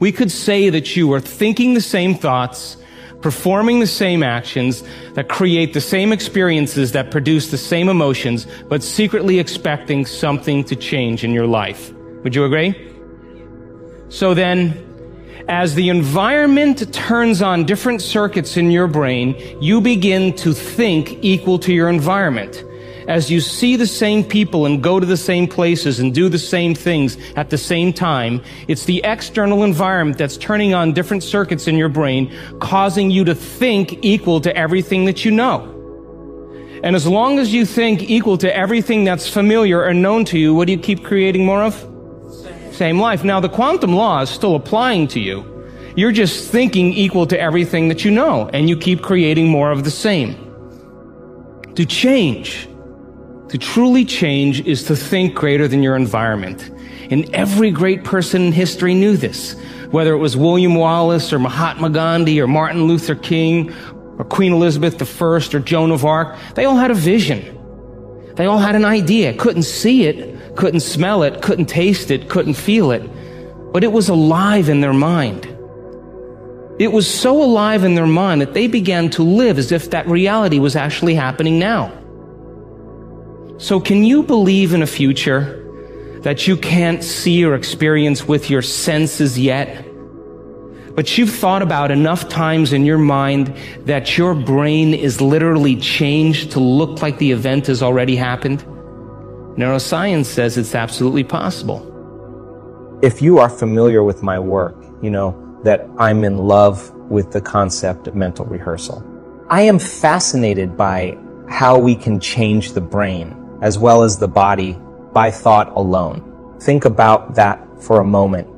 We could say that you are thinking the same thoughts, performing the same actions that create the same experiences that produce the same emotions, but secretly expecting something to change in your life. Would you agree? So then, as the environment turns on different circuits in your brain, you begin to think equal to your environment. As you see the same people and go to the same places and do the same things at the same time, it's the external environment that's turning on different circuits in your brain, causing you to think equal to everything that you know. And as long as you think equal to everything that's familiar or known to you, what do you keep creating more of? same life. Now, the quantum law is still applying to you. You're just thinking equal to everything that you know, and you keep creating more of the same. To change, to truly change, is to think greater than your environment. And every great person in history knew this. Whether it was William Wallace or Mahatma Gandhi or Martin Luther King or Queen Elizabeth I or Joan of Arc, they all had a vision. They all had an idea. Couldn't see it, couldn't smell it, couldn't taste it, couldn't feel it, but it was alive in their mind. It was so alive in their mind that they began to live as if that reality was actually happening now. So, can you believe in a future that you can't see or experience with your senses yet? But you've thought about enough times in your mind that your brain is literally changed to look like the event has already happened? Neuroscience says it's absolutely possible. If you are familiar with my work, you know that I'm in love with the concept of mental rehearsal. I am fascinated by how we can change the brain as well as the body by thought alone. Think about that for a moment.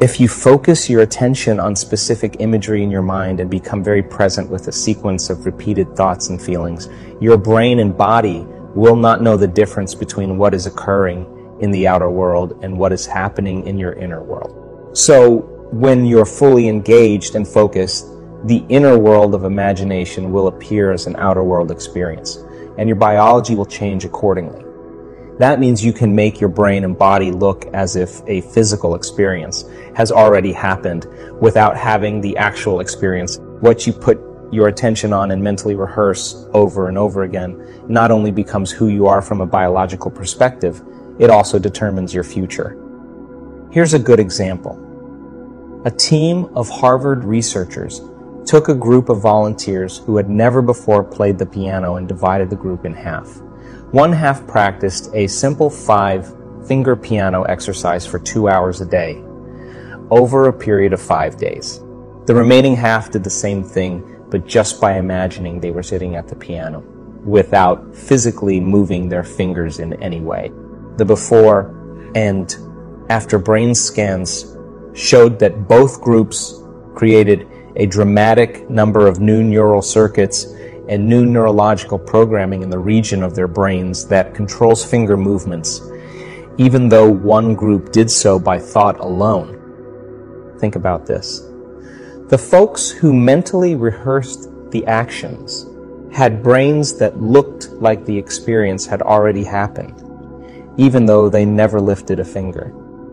If you focus your attention on specific imagery in your mind and become very present with a sequence of repeated thoughts and feelings, your brain and body will not know the difference between what is occurring in the outer world and what is happening in your inner world. So when you're fully engaged and focused, the inner world of imagination will appear as an outer world experience, and your biology will change accordingly. That means you can make your brain and body look as if a physical experience has already happened without having the actual experience. What you put your attention on and mentally rehearse over and over again not only becomes who you are from a biological perspective, it also determines your future. Here's a good example. A team of Harvard researchers took a group of volunteers who had never before played the piano and divided the group in half. One half practiced a simple five finger piano exercise for two hours a day over a period of five days. The remaining half did the same thing but just by imagining they were sitting at the piano without physically moving their fingers in any way. The before and after brain scans showed that both groups created a dramatic number of new neural circuits and new neurological programming in the region of their brains that controls finger movements, even though one group did so by thought alone. Think about this. The folks who mentally rehearsed the actions had brains that looked like the experience had already happened, even though they never lifted a finger.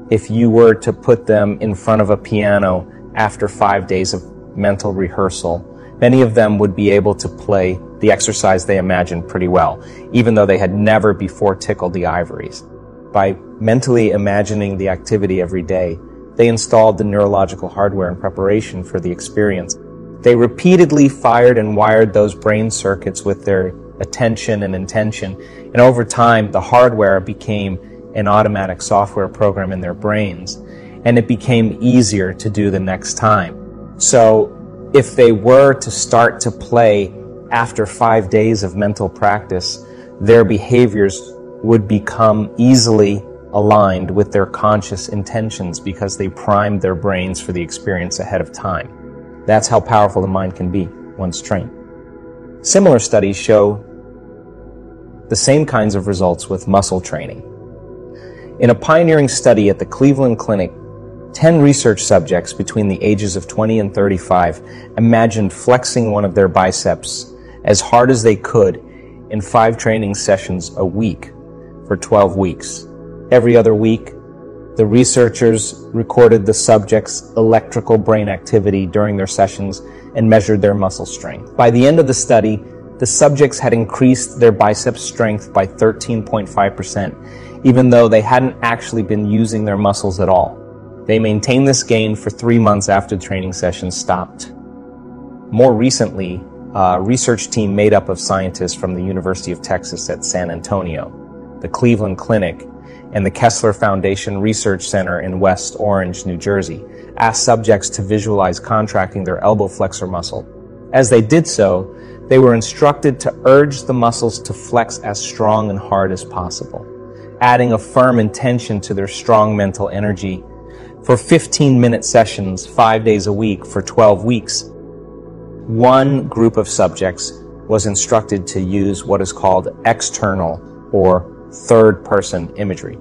If you were to put them in front of a piano after five days of mental rehearsal, many of them would be able to play the exercise they imagined pretty well, even though they had never before tickled the ivories. By mentally imagining the activity every day, they installed the neurological hardware in preparation for the experience. They repeatedly fired and wired those brain circuits with their attention and intention, and over time, the hardware became an automatic software program in their brains, and it became easier to do the next time. So, if they were to start to play after five days of mental practice, their behaviors would become easily aligned with their conscious intentions because they primed their brains for the experience ahead of time. That's how powerful the mind can be once trained. Similar studies show the same kinds of results with muscle training. In a pioneering study at the Cleveland Clinic, 10 research subjects between the ages of 20 and 35 imagined flexing one of their biceps as hard as they could in five training sessions a week for 12 weeks every other week, The researchers recorded the subjects' electrical brain activity during their sessions and measured their muscle strength. By the end of the study, the subjects had increased their bicep strength by 13.5%, even though they hadn't actually been using their muscles at all. They maintained this gain for three months after the training sessions stopped. More recently, a research team made up of scientists from the University of Texas at San Antonio, the Cleveland Clinic, and the Kessler Foundation Research Center in West Orange, New Jersey, asked subjects to visualize contracting their elbow flexor muscle. As they did so, they were instructed to urge the muscles to flex as strong and hard as possible, adding a firm intention to their strong mental energy for 15 minute sessions, five days a week for 12 weeks. One group of subjects was instructed to use what is called external or third person imagery,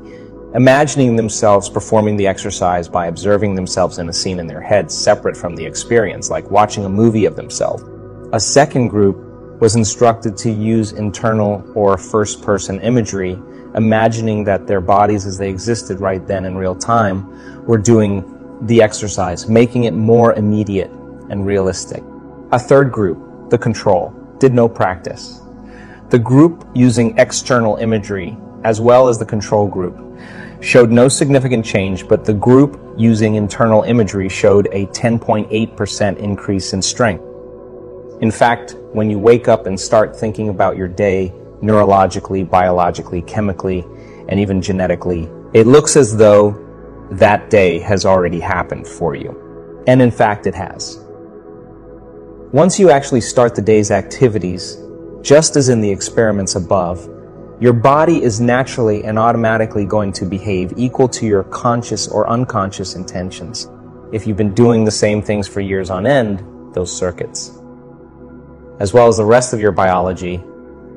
imagining themselves performing the exercise by observing themselves in a scene in their heads separate from the experience, like watching a movie of themselves. A second group was instructed to use internal or first person imagery, imagining that their bodies as they existed right then in real time were doing the exercise, making it more immediate and realistic. A third group, the control, did no practice. The group using external imagery, as well as the control group, showed no significant change, but the group using internal imagery showed a 10.8% increase in strength. In fact, when you wake up and start thinking about your day neurologically, biologically, chemically, and even genetically, it looks as though that day has already happened for you. And in fact, it has. Once you actually start the day's activities, just as in the experiments above, your body is naturally and automatically going to behave equal to your conscious or unconscious intentions. If you've been doing the same things for years on end, those circuits, as well as the rest of your biology,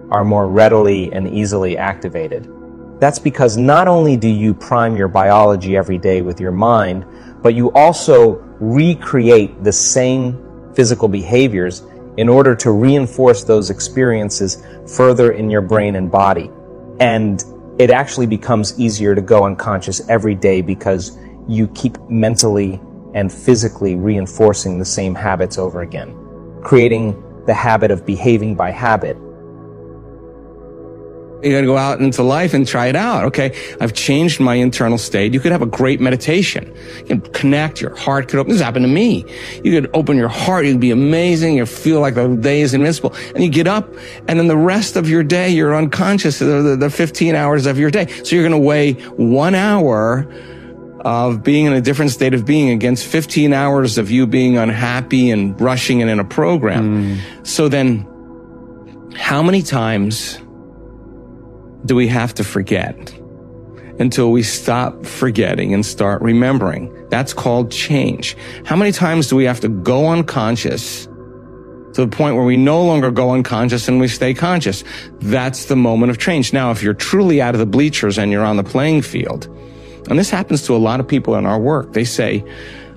are more readily and easily activated. That's because not only do you prime your biology every day with your mind, but you also recreate the same physical behaviors in order to reinforce those experiences further in your brain and body. And it actually becomes easier to go unconscious every day because you keep mentally and physically reinforcing the same habits over again, creating the habit of behaving by habit you got to go out into life and try it out. Okay. I've changed my internal state. You could have a great meditation. You can connect. Your heart could open. This happened to me. You could open your heart. You'd be amazing. You feel like the day is invincible. And you get up and then the rest of your day, you're unconscious the, the 15 hours of your day. So you're going to weigh one hour of being in a different state of being against 15 hours of you being unhappy and rushing and in a program. Mm. So then how many times do we have to forget until we stop forgetting and start remembering? That's called change. How many times do we have to go unconscious to the point where we no longer go unconscious and we stay conscious? That's the moment of change. Now, if you're truly out of the bleachers and you're on the playing field, and this happens to a lot of people in our work, they say,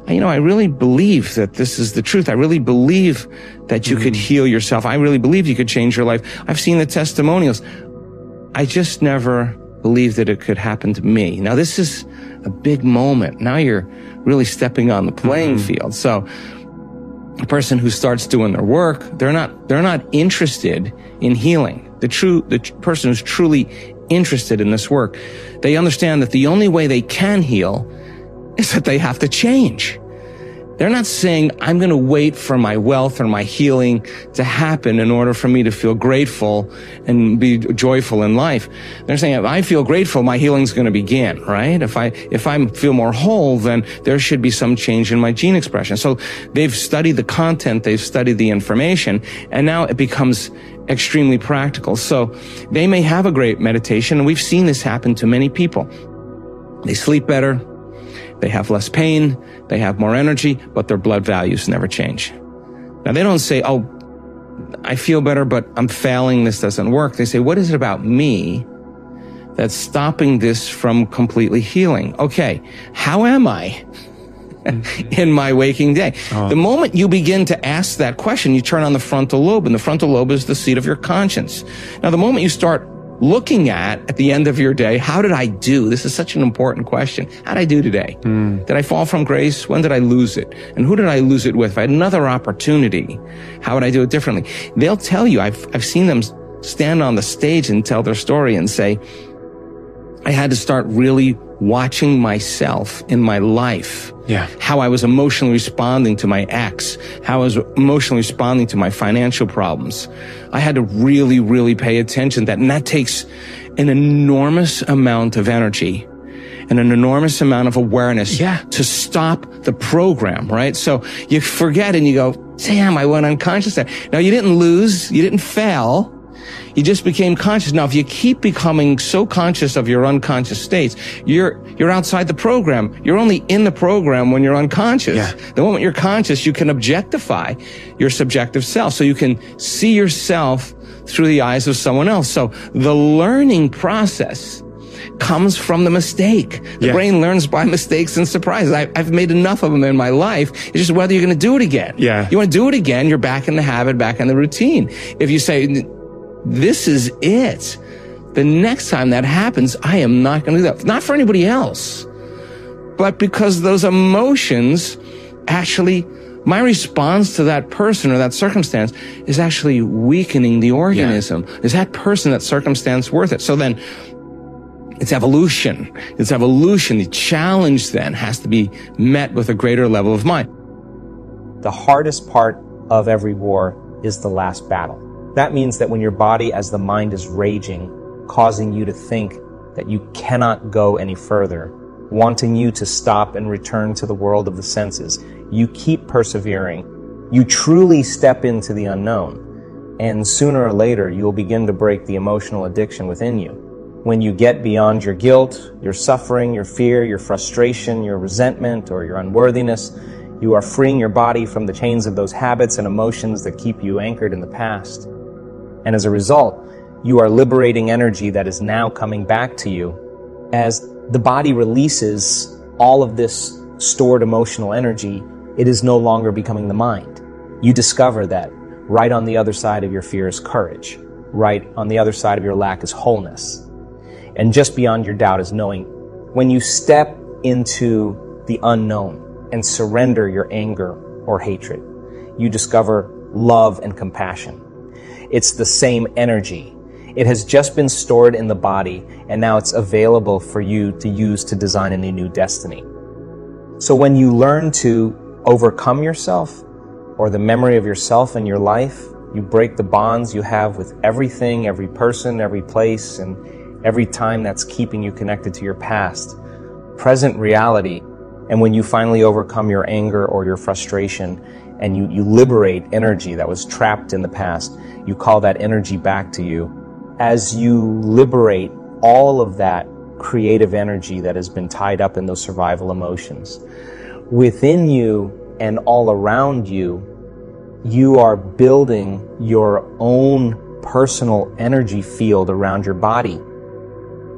you know, I really believe that this is the truth. I really believe that you mm-hmm. could heal yourself. I really believe you could change your life. I've seen the testimonials. I just never believed that it could happen to me. Now, this is a big moment. Now you're really stepping on the playing mm-hmm. field. So, a person who starts doing their work, they're not, they're not interested in healing. The true, the person who's truly interested in this work, they understand that the only way they can heal is that they have to change. They're not saying, I'm going to wait for my wealth or my healing to happen in order for me to feel grateful and be joyful in life. They're saying, if I feel grateful, my healing's going to begin, right? If I, if I feel more whole, then there should be some change in my gene expression. So they've studied the content, they've studied the information, and now it becomes extremely practical. So they may have a great meditation, and we've seen this happen to many people. They sleep better, they have less pain, they have more energy, but their blood values never change. Now they don't say, oh, I feel better, but I'm failing. This doesn't work. They say, what is it about me that's stopping this from completely healing? Okay. How am I? in my waking day. Oh. The moment you begin to ask that question, you turn on the frontal lobe, and the frontal lobe is the seat of your conscience. Now, the moment you start looking at at the end of your day, how did I do? This is such an important question. How did I do today? Mm. Did I fall from grace? When did I lose it? And who did I lose it with? If I had another opportunity, how would I do it differently? They'll tell you, I've, I've seen them stand on the stage and tell their story and say, I had to start really watching myself in my life. Yeah. How I was emotionally responding to my ex, how I was emotionally responding to my financial problems. I had to really, really pay attention that, and that takes an enormous amount of energy and an enormous amount of awareness yeah. to stop the program, right? So you forget and you go, damn, I went unconscious there. Now you didn't lose, you didn't fail you just became conscious. Now, if you keep becoming so conscious of your unconscious states, you're, you're outside the program. You're only in the program when you're unconscious. Yeah. The moment you're conscious, you can objectify your subjective self. So you can see yourself through the eyes of someone else. So the learning process comes from the mistake. The yeah. brain learns by mistakes and surprises. I, have made enough of them in my life. It's just whether you're going to do it again. Yeah. You want to do it again, you're back in the habit, back in the routine. If you say, this is it. The next time that happens, I am not going to do that. Not for anybody else, but because those emotions actually, my response to that person or that circumstance is actually weakening the organism. Yeah. Is that person, that circumstance worth it? So then, it's evolution. It's evolution. The challenge then has to be met with a greater level of mind. The hardest part of every war is the last battle. That means that when your body, as the mind is raging, causing you to think that you cannot go any further, wanting you to stop and return to the world of the senses, you keep persevering. You truly step into the unknown. And sooner or later, you'll begin to break the emotional addiction within you. When you get beyond your guilt, your suffering, your fear, your frustration, your resentment, or your unworthiness, you are freeing your body from the chains of those habits and emotions that keep you anchored in the past. And as a result, you are liberating energy that is now coming back to you. As the body releases all of this stored emotional energy, it is no longer becoming the mind. You discover that right on the other side of your fear is courage. Right on the other side of your lack is wholeness. And just beyond your doubt is knowing when you step into the unknown and surrender your anger or hatred, you discover love and compassion. It's the same energy. It has just been stored in the body and now it's available for you to use to design any new destiny. So when you learn to overcome yourself or the memory of yourself in your life, you break the bonds you have with everything, every person, every place, and every time that's keeping you connected to your past. Present reality. And when you finally overcome your anger or your frustration and you, you liberate energy that was trapped in the past, you call that energy back to you. As you liberate all of that creative energy that has been tied up in those survival emotions, within you and all around you, you are building your own personal energy field around your body.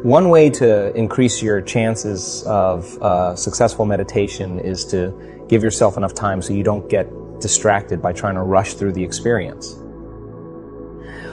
One way to increase your chances of uh, successful meditation is to give yourself enough time so you don't get distracted by trying to rush through the experience.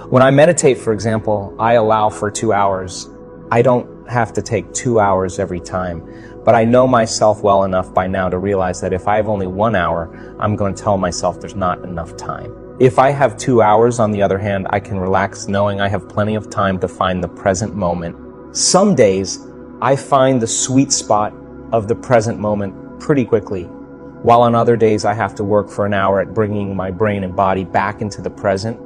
When I meditate, for example, I allow for two hours. I don't have to take two hours every time, but I know myself well enough by now to realize that if I have only one hour, I'm going to tell myself there's not enough time. If I have two hours, on the other hand, I can relax knowing I have plenty of time to find the present moment. Some days, I find the sweet spot of the present moment pretty quickly while on other days I have to work for an hour at bringing my brain and body back into the present,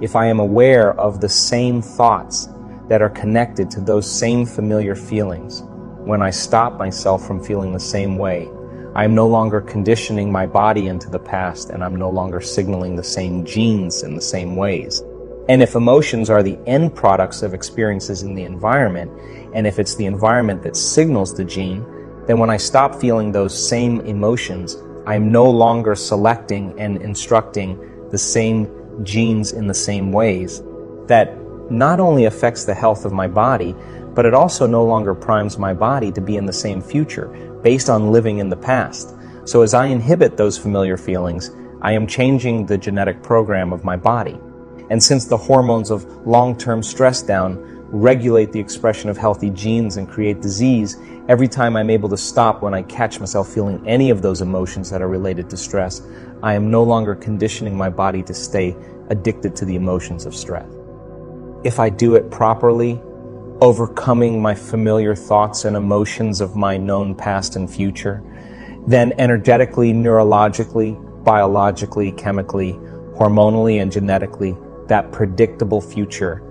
if I am aware of the same thoughts that are connected to those same familiar feelings, when I stop myself from feeling the same way, I am no longer conditioning my body into the past and I'm no longer signaling the same genes in the same ways. And if emotions are the end products of experiences in the environment, and if it's the environment that signals the gene, then when I stop feeling those same emotions, I'm no longer selecting and instructing the same genes in the same ways. That not only affects the health of my body, but it also no longer primes my body to be in the same future based on living in the past. So as I inhibit those familiar feelings, I am changing the genetic program of my body. And since the hormones of long-term stress down regulate the expression of healthy genes and create disease, every time I'm able to stop when I catch myself feeling any of those emotions that are related to stress, I am no longer conditioning my body to stay addicted to the emotions of stress. If I do it properly, overcoming my familiar thoughts and emotions of my known past and future, then energetically, neurologically, biologically, chemically, hormonally, and genetically, that predictable future,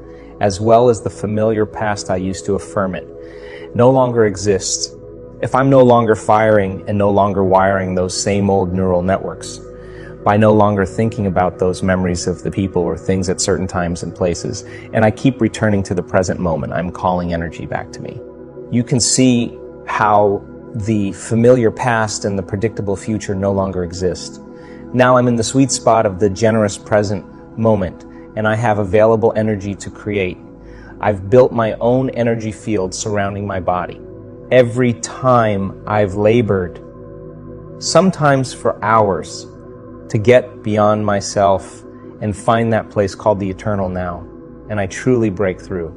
as well as the familiar past I used to affirm it, no longer exists if I'm no longer firing and no longer wiring those same old neural networks by no longer thinking about those memories of the people or things at certain times and places. And I keep returning to the present moment. I'm calling energy back to me. You can see how the familiar past and the predictable future no longer exist. Now I'm in the sweet spot of the generous present moment and I have available energy to create. I've built my own energy field surrounding my body. Every time I've labored, sometimes for hours, to get beyond myself and find that place called the eternal now. And I truly break through.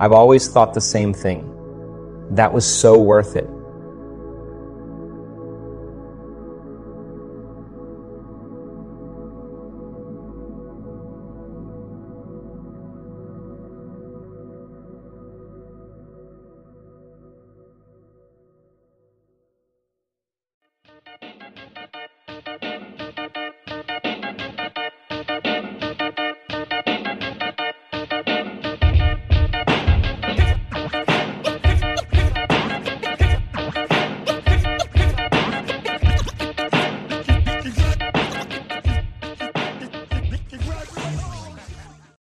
I've always thought the same thing. That was so worth it.